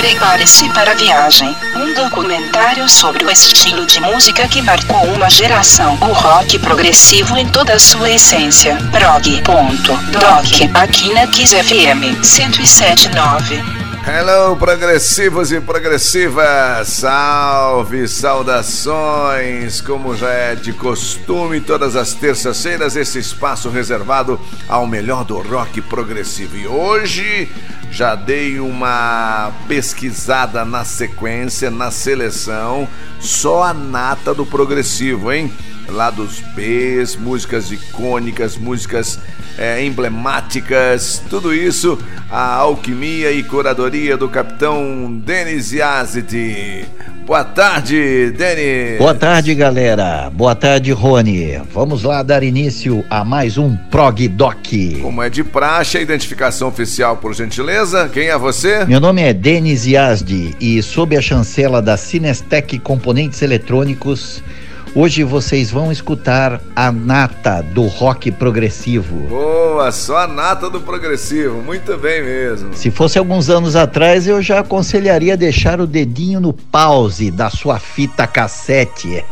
Prepare-se para a viagem. Um documentário sobre o estilo de música que marcou uma geração. O rock progressivo em toda a sua essência. Prog.doc. Aqui na Kiss FM 1079. Hello, progressivos e progressivas! Salve, saudações! Como já é de costume, todas as terças-feiras, esse espaço reservado ao melhor do rock progressivo. E hoje já dei uma pesquisada na sequência, na seleção, só a nata do progressivo, hein? Lá dos Bs, músicas icônicas, músicas é, emblemáticas, tudo isso, a alquimia e curadoria do capitão Denis Yazid. Boa tarde, Denis. Boa tarde, galera. Boa tarde, Rony. Vamos lá dar início a mais um Prog Doc. Como é de praxe, a identificação oficial, por gentileza. Quem é você? Meu nome é Denis Yazdi e sob a chancela da Cinestec Componentes Eletrônicos, Hoje vocês vão escutar a nata do rock progressivo. Boa, só a nata do progressivo, muito bem mesmo. Se fosse alguns anos atrás, eu já aconselharia deixar o dedinho no pause da sua fita cassete.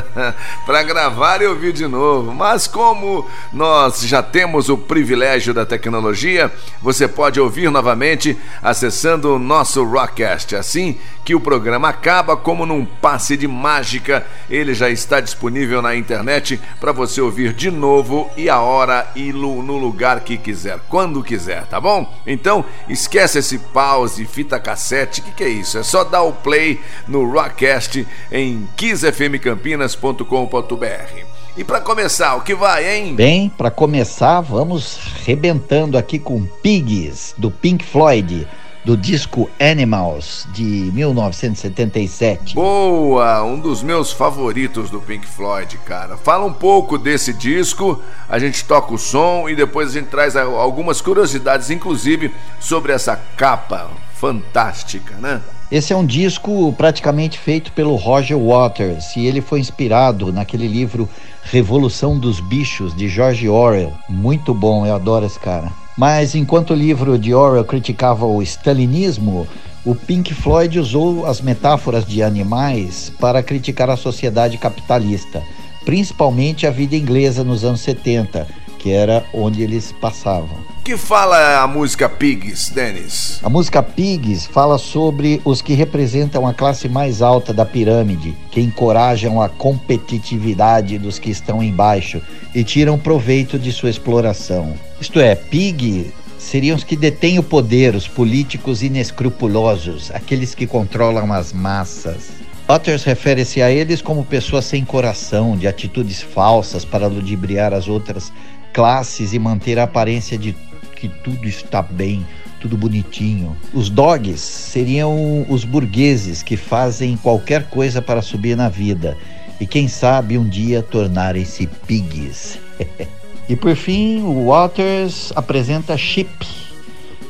Para gravar e ouvir de novo. Mas como nós já temos o privilégio da tecnologia, você pode ouvir novamente acessando o nosso Rockcast. Assim que o programa acaba, como num passe de mágica, ele já está disponível na internet para você ouvir de novo e a hora e no lugar que quiser, quando quiser, tá bom? Então, esquece esse pause, fita cassete, que, que é isso? É só dar o play no Rockcast em kissfmcampinas.com.br. E para começar, o que vai, hein? Bem, para começar, vamos rebentando aqui com Pigs do Pink Floyd do disco Animals de 1977. Boa, um dos meus favoritos do Pink Floyd, cara. Fala um pouco desse disco, a gente toca o som e depois a gente traz algumas curiosidades, inclusive sobre essa capa fantástica, né? Esse é um disco praticamente feito pelo Roger Waters e ele foi inspirado naquele livro Revolução dos Bichos de George Orwell. Muito bom, eu adoro esse cara. Mas enquanto o livro de Orwell criticava o stalinismo, o Pink Floyd usou as metáforas de animais para criticar a sociedade capitalista, principalmente a vida inglesa nos anos 70, que era onde eles passavam. Que fala a música Pigs, Dennis? A música Pigs fala sobre os que representam a classe mais alta da pirâmide, que encorajam a competitividade dos que estão embaixo e tiram proveito de sua exploração. Isto é, Pig seriam os que detêm o poder, os políticos inescrupulosos, aqueles que controlam as massas. Otters refere-se a eles como pessoas sem coração, de atitudes falsas para ludibriar as outras classes e manter a aparência de que tudo está bem, tudo bonitinho. Os dogs seriam os burgueses que fazem qualquer coisa para subir na vida e quem sabe um dia tornarem-se pigs. e por fim, o Waters apresenta Sheep,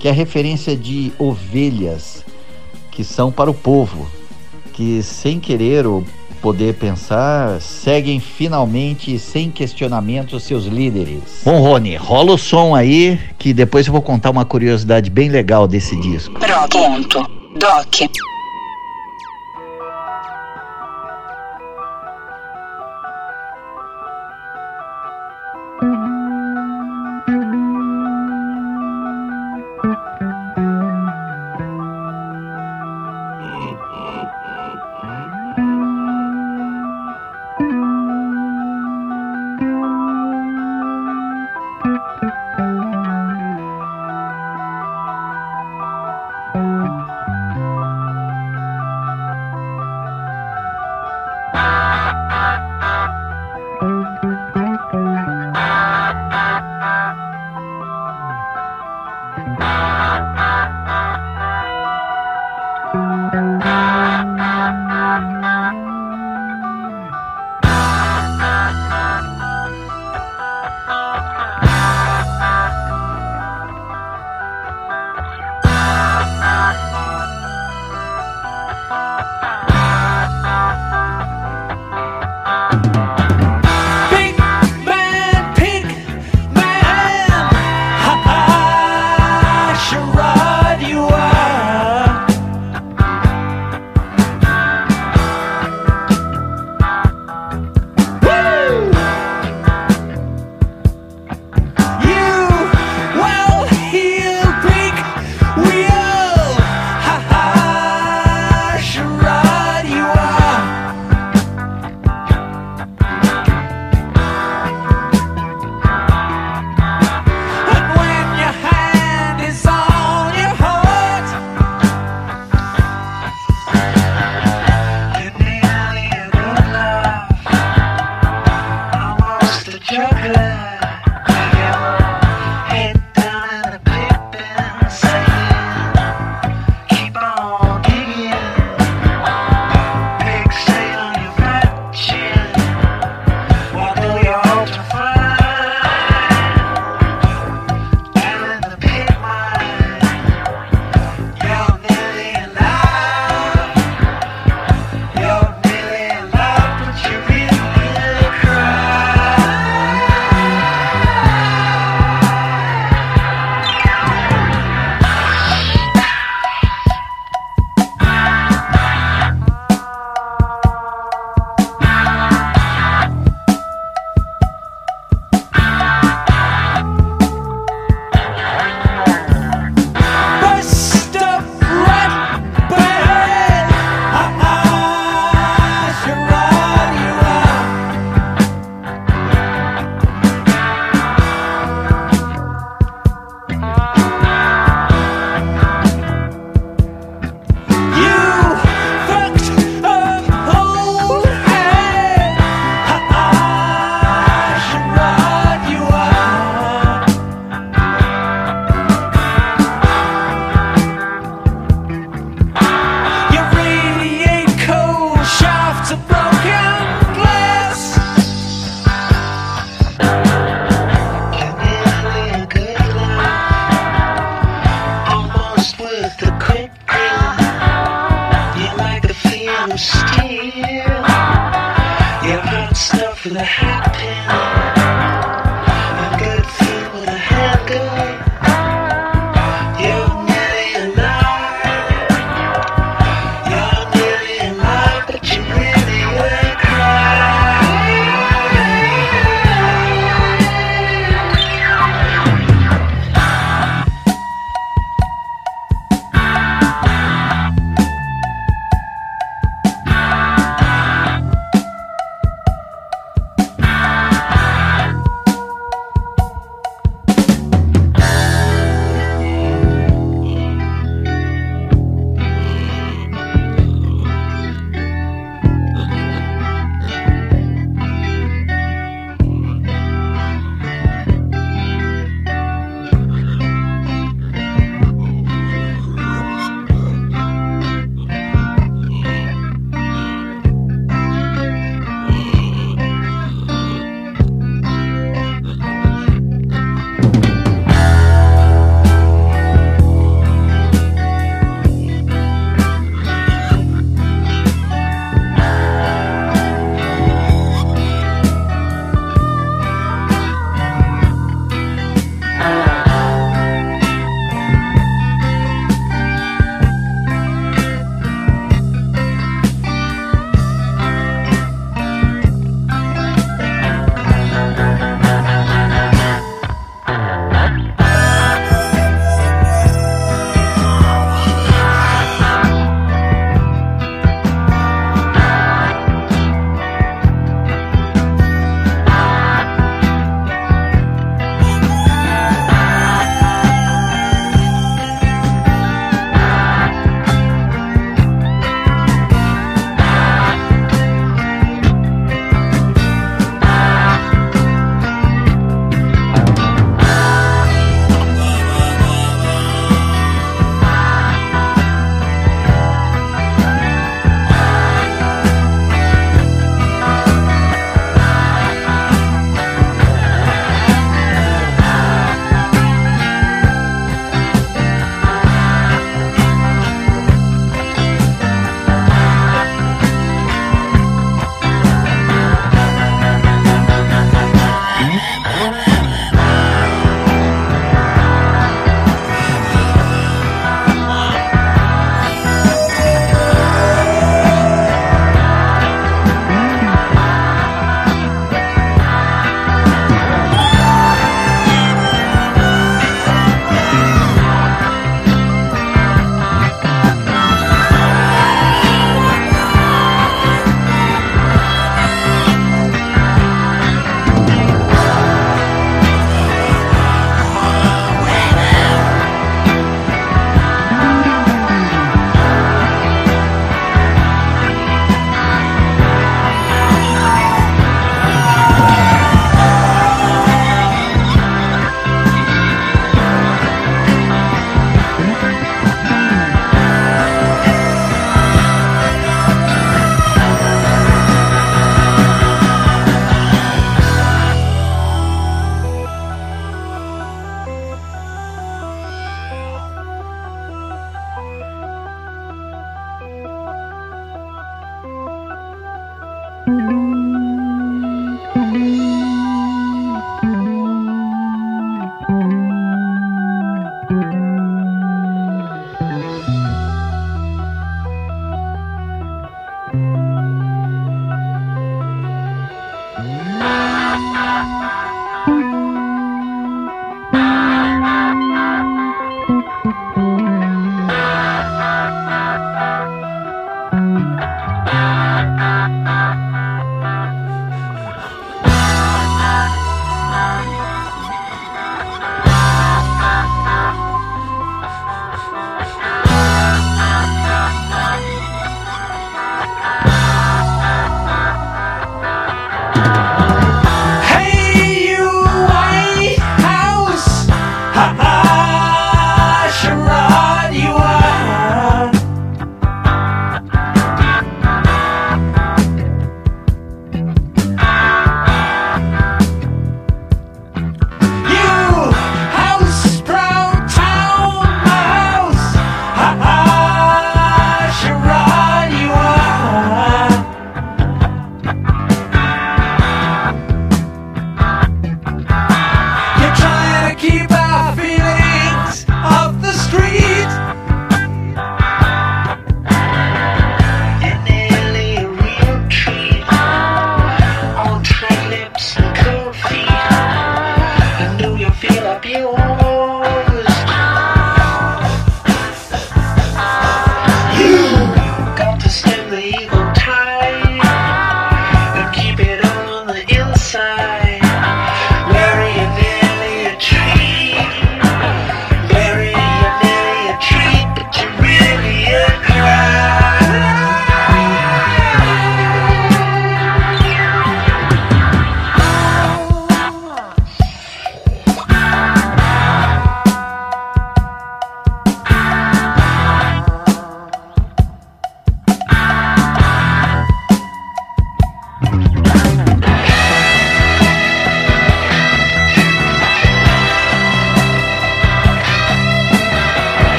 que é referência de ovelhas que são para o povo, que sem querer ou poder pensar, seguem finalmente sem questionamento seus líderes. Bom, Rony, rola o som aí que depois eu vou contar uma curiosidade bem legal desse disco. Pronto. Doc.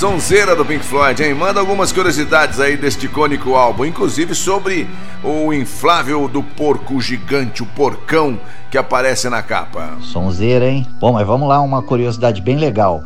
Sonzeira do Pink Floyd, hein? Manda algumas curiosidades aí deste icônico álbum, inclusive sobre o inflável do porco gigante, o porcão que aparece na capa. Sonzeira, hein? Bom, mas vamos lá, uma curiosidade bem legal.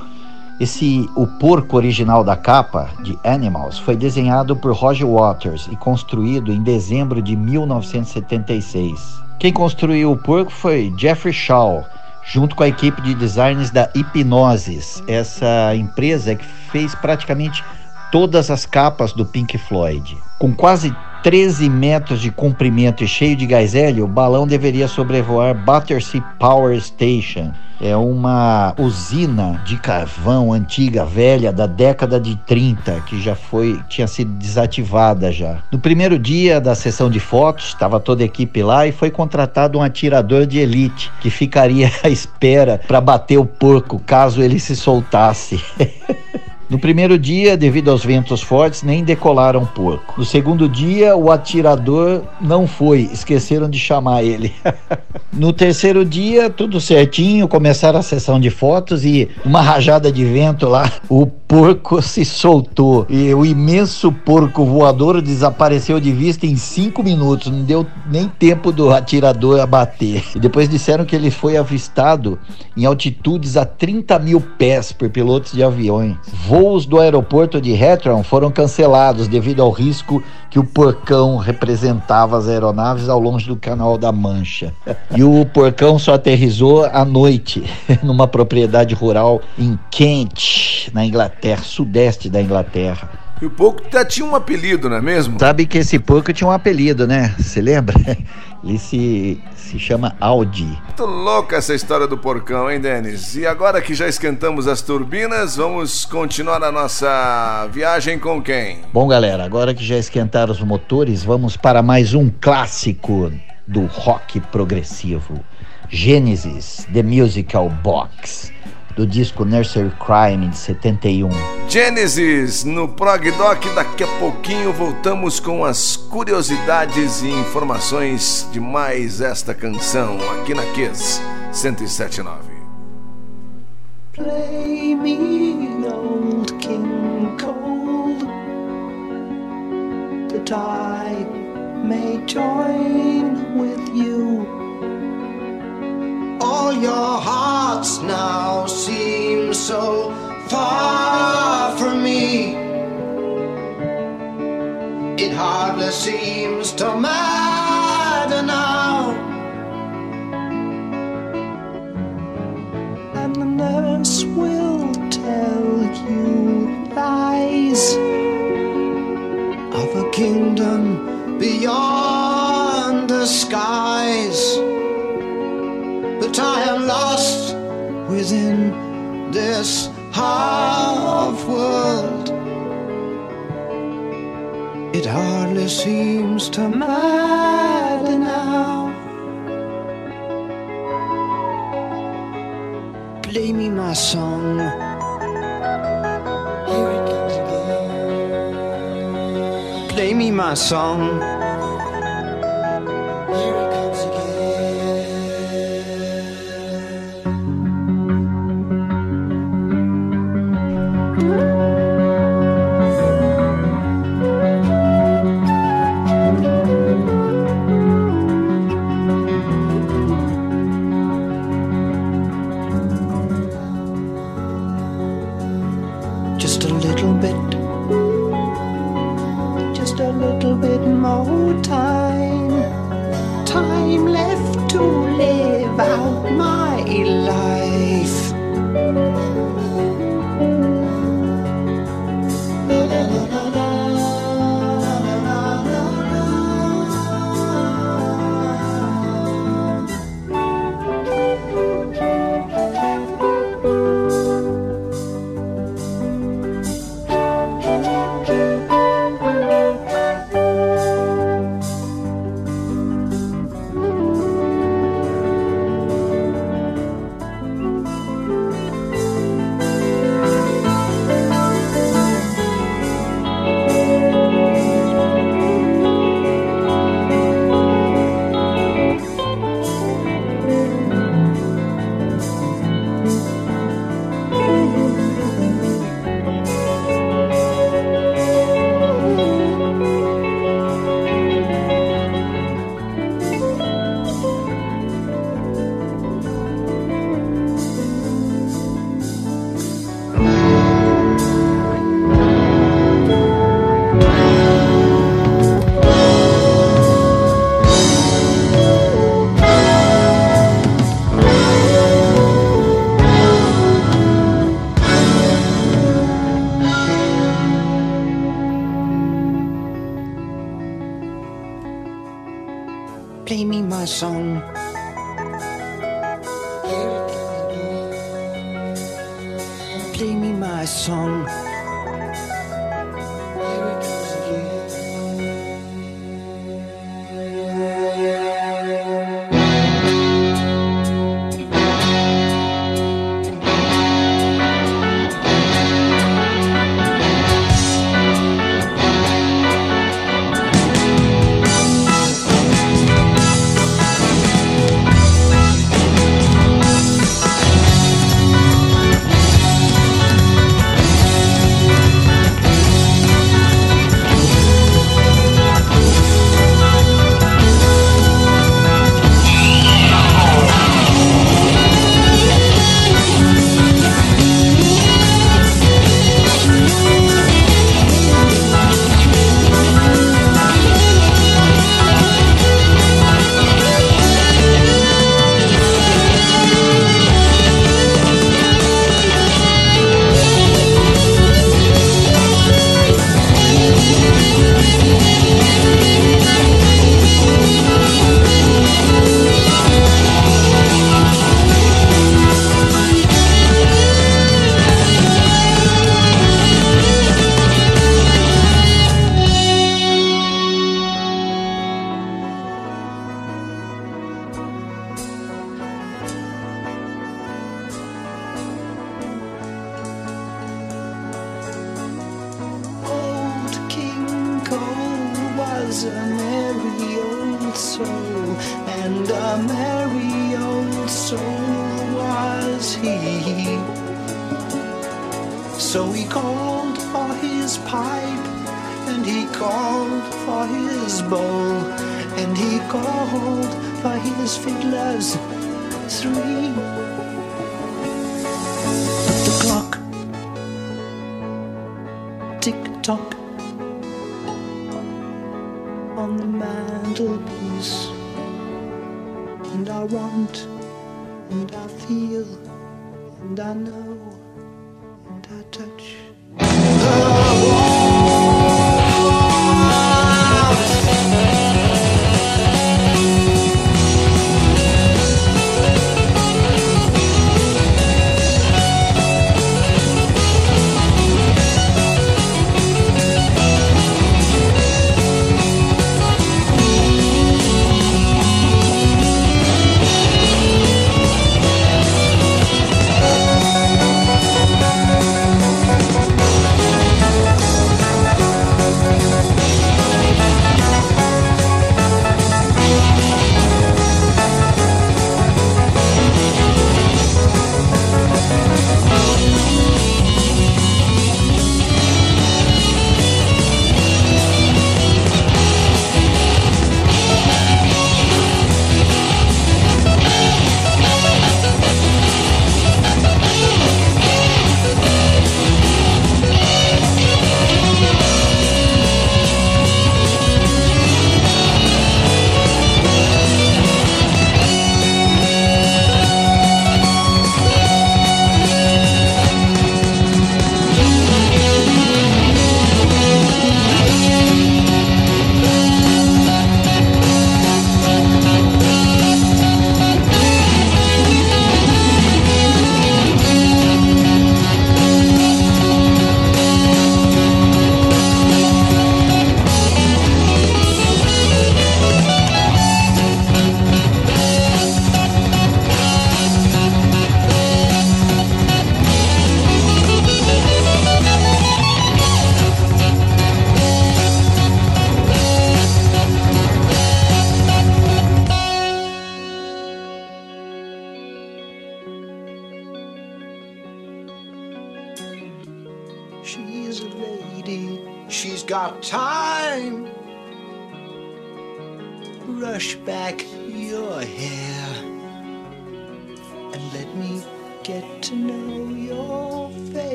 Esse o porco original da capa de Animals foi desenhado por Roger Waters e construído em dezembro de 1976. Quem construiu o porco foi Jeffrey Shaw, junto com a equipe de designers da Hipnosis, essa empresa que fez praticamente todas as capas do Pink Floyd. Com quase 13 metros de comprimento e cheio de gás hélio, o balão deveria sobrevoar Battersea Power Station. É uma usina de carvão antiga, velha, da década de 30, que já foi, tinha sido desativada já. No primeiro dia da sessão de fotos, estava toda a equipe lá e foi contratado um atirador de elite que ficaria à espera para bater o porco caso ele se soltasse. No primeiro dia, devido aos ventos fortes, nem decolaram porco. No segundo dia, o atirador não foi, esqueceram de chamar ele. no terceiro dia, tudo certinho, começaram a sessão de fotos e uma rajada de vento lá, o porco se soltou e o imenso porco voador desapareceu de vista em cinco minutos, não deu nem tempo do atirador abater. E depois disseram que ele foi avistado em altitudes a 30 mil pés por pilotos de aviões voos do aeroporto de Heathrow foram cancelados devido ao risco que o porcão representava as aeronaves ao longe do Canal da Mancha. E o porcão só aterrizou à noite numa propriedade rural em Kent, na Inglaterra, sudeste da Inglaterra. E o porco até tinha um apelido, não é mesmo? Sabe que esse porco tinha um apelido, né? Você lembra? Ele se, se chama Audi. Muito louca essa história do porcão, hein, Denis? E agora que já esquentamos as turbinas, vamos continuar a nossa viagem com quem? Bom, galera, agora que já esquentaram os motores, vamos para mais um clássico do rock progressivo. Genesis, The Musical Box do disco Nursery Crime de 71. Genesis no Prog Doc, daqui a pouquinho voltamos com as curiosidades e informações de mais esta canção aqui na Kiss 1079. Play me old King Cole that I may join with you. all your hearts now seem so far from me. It hardly seems to matter half world. It hardly seems to matter now. Play me my song. Play me my song. My song. I want, and I feel, and I know, and I touch.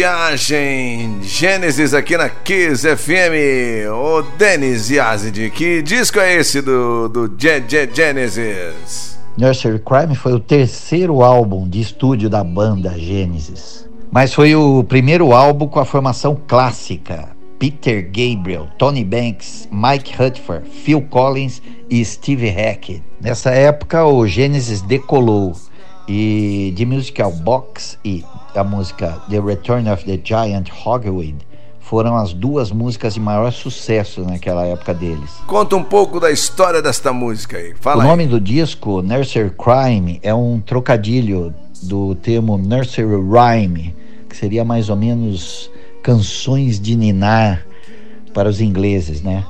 Viagem! Gênesis aqui na Kiss FM. Ô Denis Yazid, que disco é esse do, do Genesis? Nursery Crime foi o terceiro álbum de estúdio da banda Genesis. Mas foi o primeiro álbum com a formação clássica. Peter Gabriel, Tony Banks, Mike Hutford, Phil Collins e Steve Hackett. Nessa época o Genesis decolou e de Musical Box e a música The Return of the Giant Hogweed foram as duas músicas de maior sucesso naquela época deles. Conta um pouco da história desta música aí. Fala o nome aí. do disco, Nursery Crime, é um trocadilho do termo Nursery Rhyme, que seria mais ou menos canções de ninar para os ingleses, né?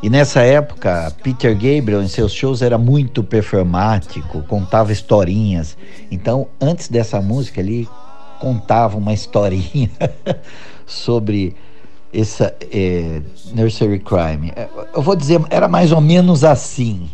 E nessa época, Peter Gabriel em seus shows era muito performático, contava historinhas. Então, antes dessa música, ele contava uma historinha sobre essa é, nursery crime. É, eu vou dizer, era mais ou menos assim.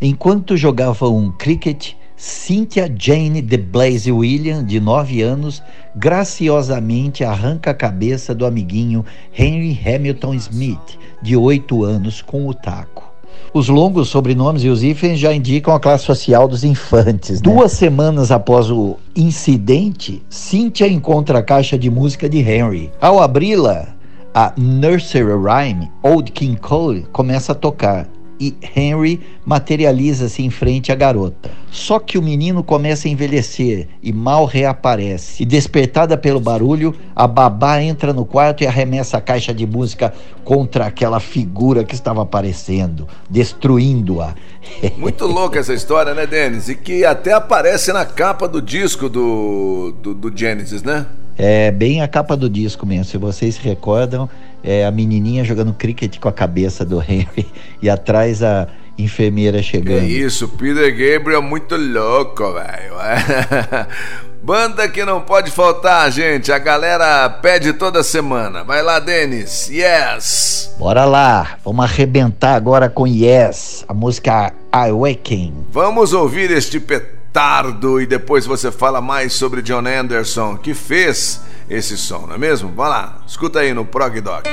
Enquanto jogavam um cricket, Cynthia Jane de Blaze William, de 9 anos, graciosamente arranca a cabeça do amiguinho Henry Hamilton Smith, de 8 anos, com o taco. Os longos sobrenomes e os hífens já indicam a classe social dos infantes. Né? Duas semanas após o incidente, Cynthia encontra a caixa de música de Henry. Ao abri-la, a Nursery Rhyme, Old King Cole, começa a tocar e Henry materializa-se em frente à garota. Só que o menino começa a envelhecer e mal reaparece. E despertada pelo barulho, a babá entra no quarto e arremessa a caixa de música contra aquela figura que estava aparecendo, destruindo-a. Muito louca essa história, né, Denis? E que até aparece na capa do disco do, do, do Genesis, né? É bem a capa do disco mesmo. Se vocês se recordam, é a menininha jogando cricket com a cabeça do Henry e atrás a enfermeira chegando. É isso, Peter Gabriel muito louco, velho. Banda que não pode faltar, gente. A galera pede toda semana. Vai lá, Denis. Yes. Bora lá. Vamos arrebentar agora com Yes, a música Awakening. Vamos ouvir este petardo e depois você fala mais sobre John Anderson, que fez esse som, não é mesmo? Vai lá. Escuta aí no Prog Doc.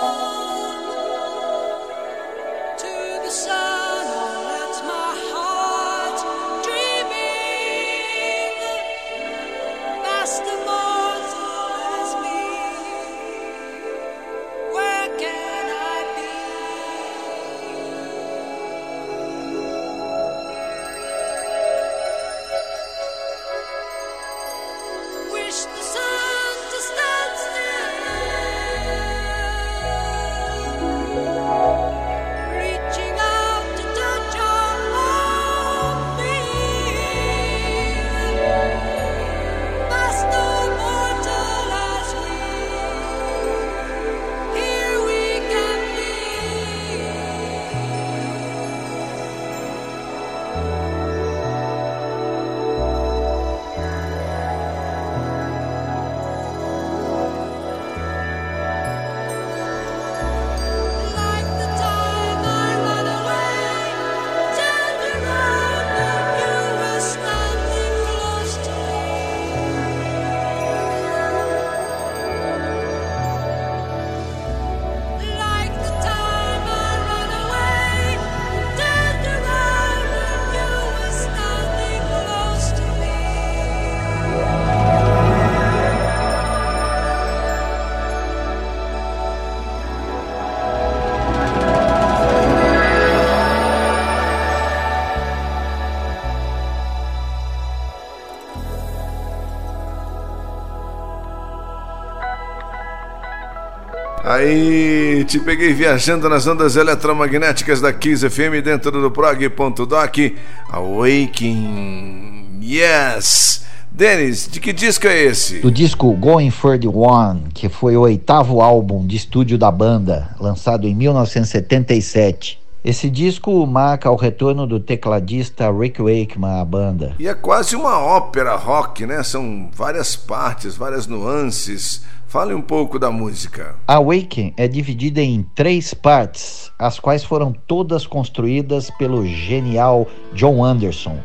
Oh. Aí te peguei viajando nas ondas eletromagnéticas da Kiss FM dentro do prog.doc Awakening. Yes! Denis, de que disco é esse? Do disco Going for the One, que foi o oitavo álbum de estúdio da banda, lançado em 1977. Esse disco marca o retorno do tecladista Rick Wakeman à banda. E é quase uma ópera rock, né? São várias partes, várias nuances Fale um pouco da música. Awaken é dividida em três partes, as quais foram todas construídas pelo genial John Anderson,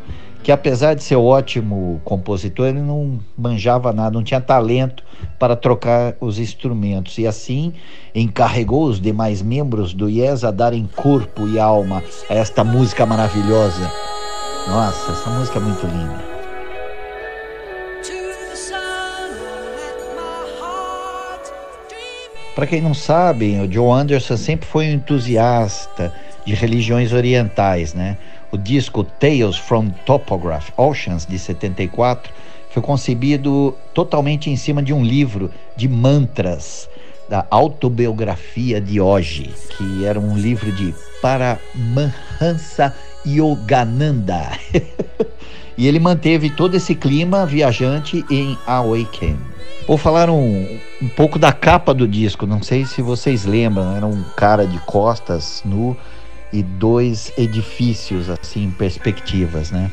que apesar de ser ótimo compositor, ele não manjava nada, não tinha talento para trocar os instrumentos e assim encarregou os demais membros do Yes a darem corpo e alma a esta música maravilhosa. Nossa, essa música é muito linda. Para quem não sabe, o Joe Anderson sempre foi um entusiasta de religiões orientais, né? O disco Tales from Topograph Oceans de 74 foi concebido totalmente em cima de um livro de mantras da autobiografia de Oji, que era um livro de Paramahansa Yogananda. e ele manteve todo esse clima viajante em Awaken. Vou falar um, um pouco da capa do disco. Não sei se vocês lembram. Era um cara de costas nu e dois edifícios assim, perspectivas, né?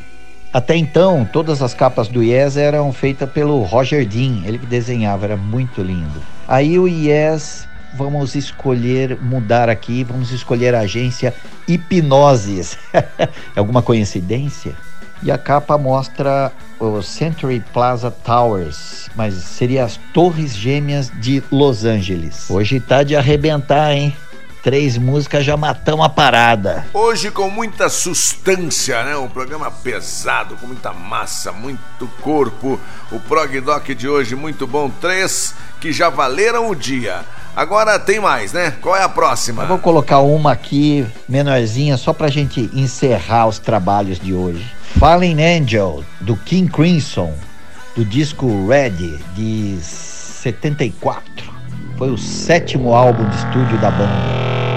Até então, todas as capas do Yes eram feitas pelo Roger Dean, ele que desenhava, era muito lindo. Aí o Yes, vamos escolher mudar aqui, vamos escolher a agência Hipnoses. é alguma coincidência? E a capa mostra o Century Plaza Towers, mas seria as Torres Gêmeas de Los Angeles. Hoje tá de arrebentar, hein? Três músicas já matamos a parada. Hoje com muita substância, né? Um programa pesado, com muita massa, muito corpo. O Prog Doc de hoje muito bom. Três que já valeram o dia. Agora tem mais, né? Qual é a próxima? Eu vou colocar uma aqui, menorzinha, só pra gente encerrar os trabalhos de hoje. Fallen Angel, do King Crimson, do disco Red, de 74. Foi o sétimo álbum de estúdio da banda.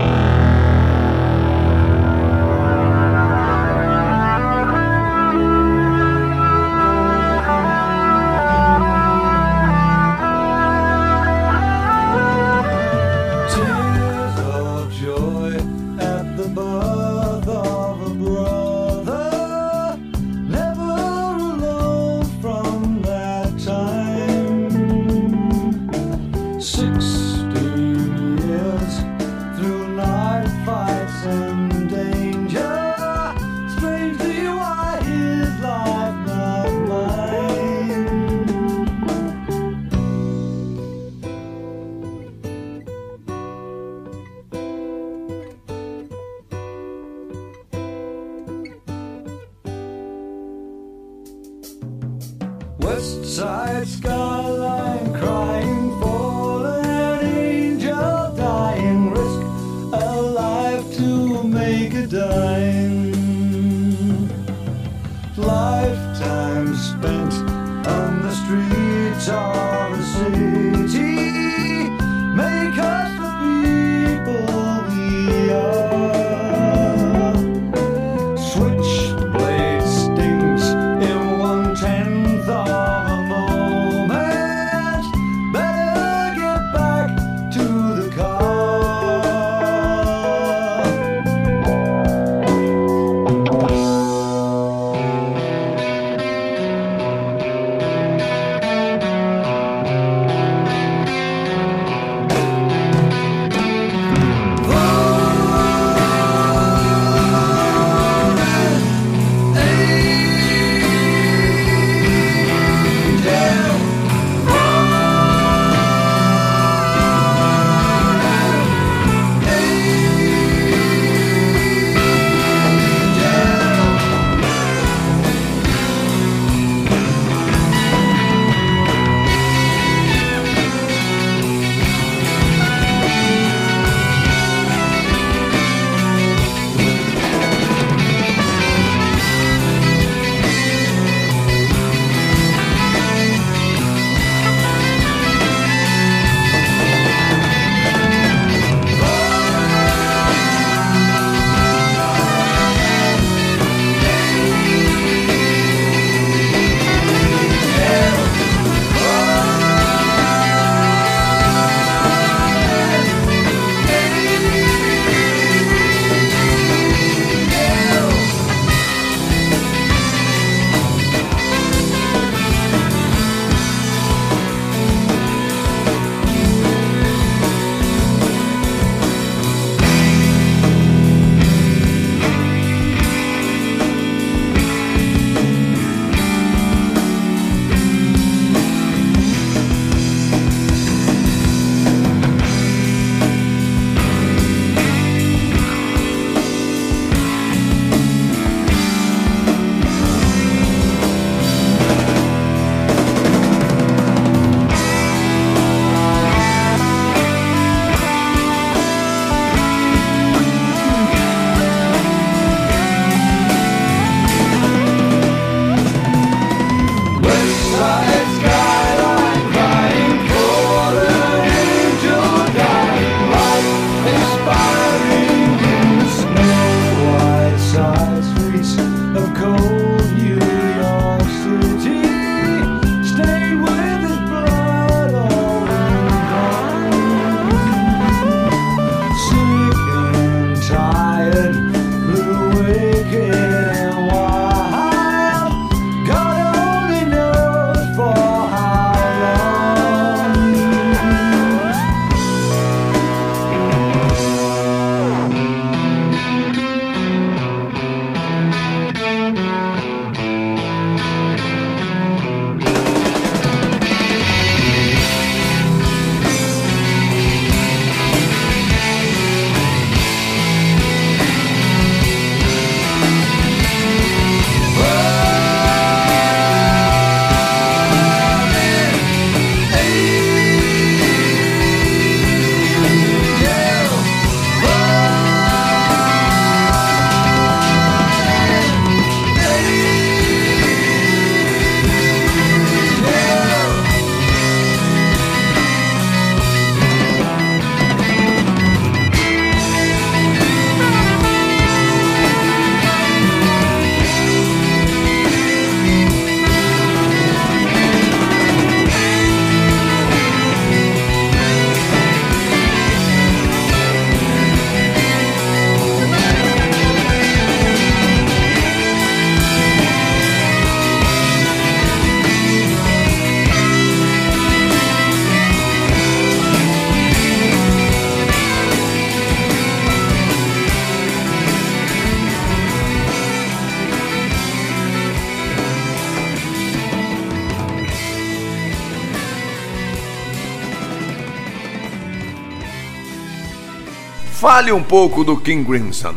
Fale um pouco do King Crimson.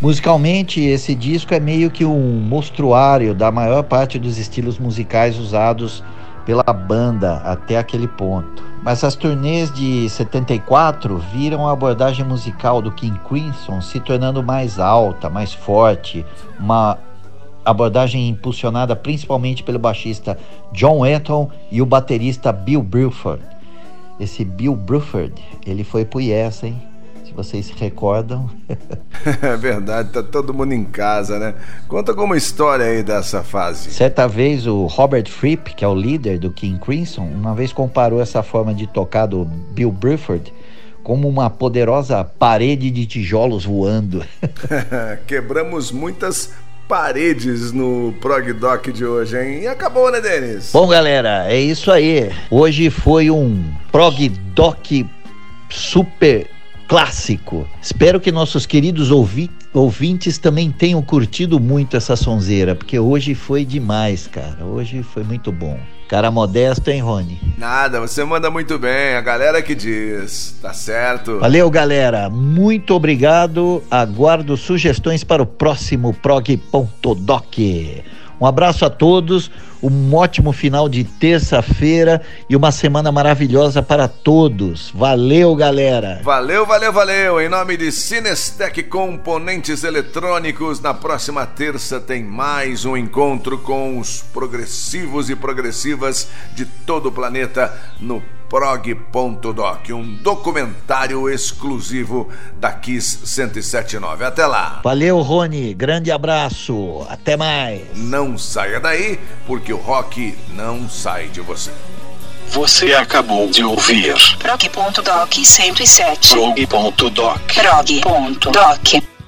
Musicalmente, esse disco é meio que um mostruário da maior parte dos estilos musicais usados pela banda até aquele ponto. Mas as turnês de 74 viram a abordagem musical do King Crimson se tornando mais alta, mais forte, uma abordagem impulsionada principalmente pelo baixista John Wetton e o baterista Bill Bruford. Esse Bill Bruford, ele foi pro Yes, hein? Se vocês se recordam. É verdade, tá todo mundo em casa, né? Conta como história aí dessa fase. Certa vez o Robert Fripp, que é o líder do King Crimson, uma vez comparou essa forma de tocar do Bill Bruford como uma poderosa parede de tijolos voando. Quebramos muitas paredes no Prog Doc de hoje, hein? E acabou, né, Denis? Bom, galera, é isso aí. Hoje foi um Prog Doc super clássico. Espero que nossos queridos ouvi ouvintes também tenham curtido muito essa sonzeira, porque hoje foi demais, cara. Hoje foi muito bom. Cara modesto, hein, Rony? Nada, você manda muito bem, a galera que diz, tá certo? Valeu, galera. Muito obrigado. Aguardo sugestões para o próximo prog.doc. Um abraço a todos, um ótimo final de terça-feira e uma semana maravilhosa para todos. Valeu, galera. Valeu, valeu, valeu. Em nome de Cinestec Componentes Eletrônicos, na próxima terça tem mais um encontro com os progressivos e progressivas de todo o planeta no prog.doc, um documentário exclusivo da Kiss 1079. Até lá. Valeu, Rony. Grande abraço. Até mais. Não saia daí, porque o rock não sai de você. Você acabou de ouvir Prog.doc 107. prog.doc. Prog.doc.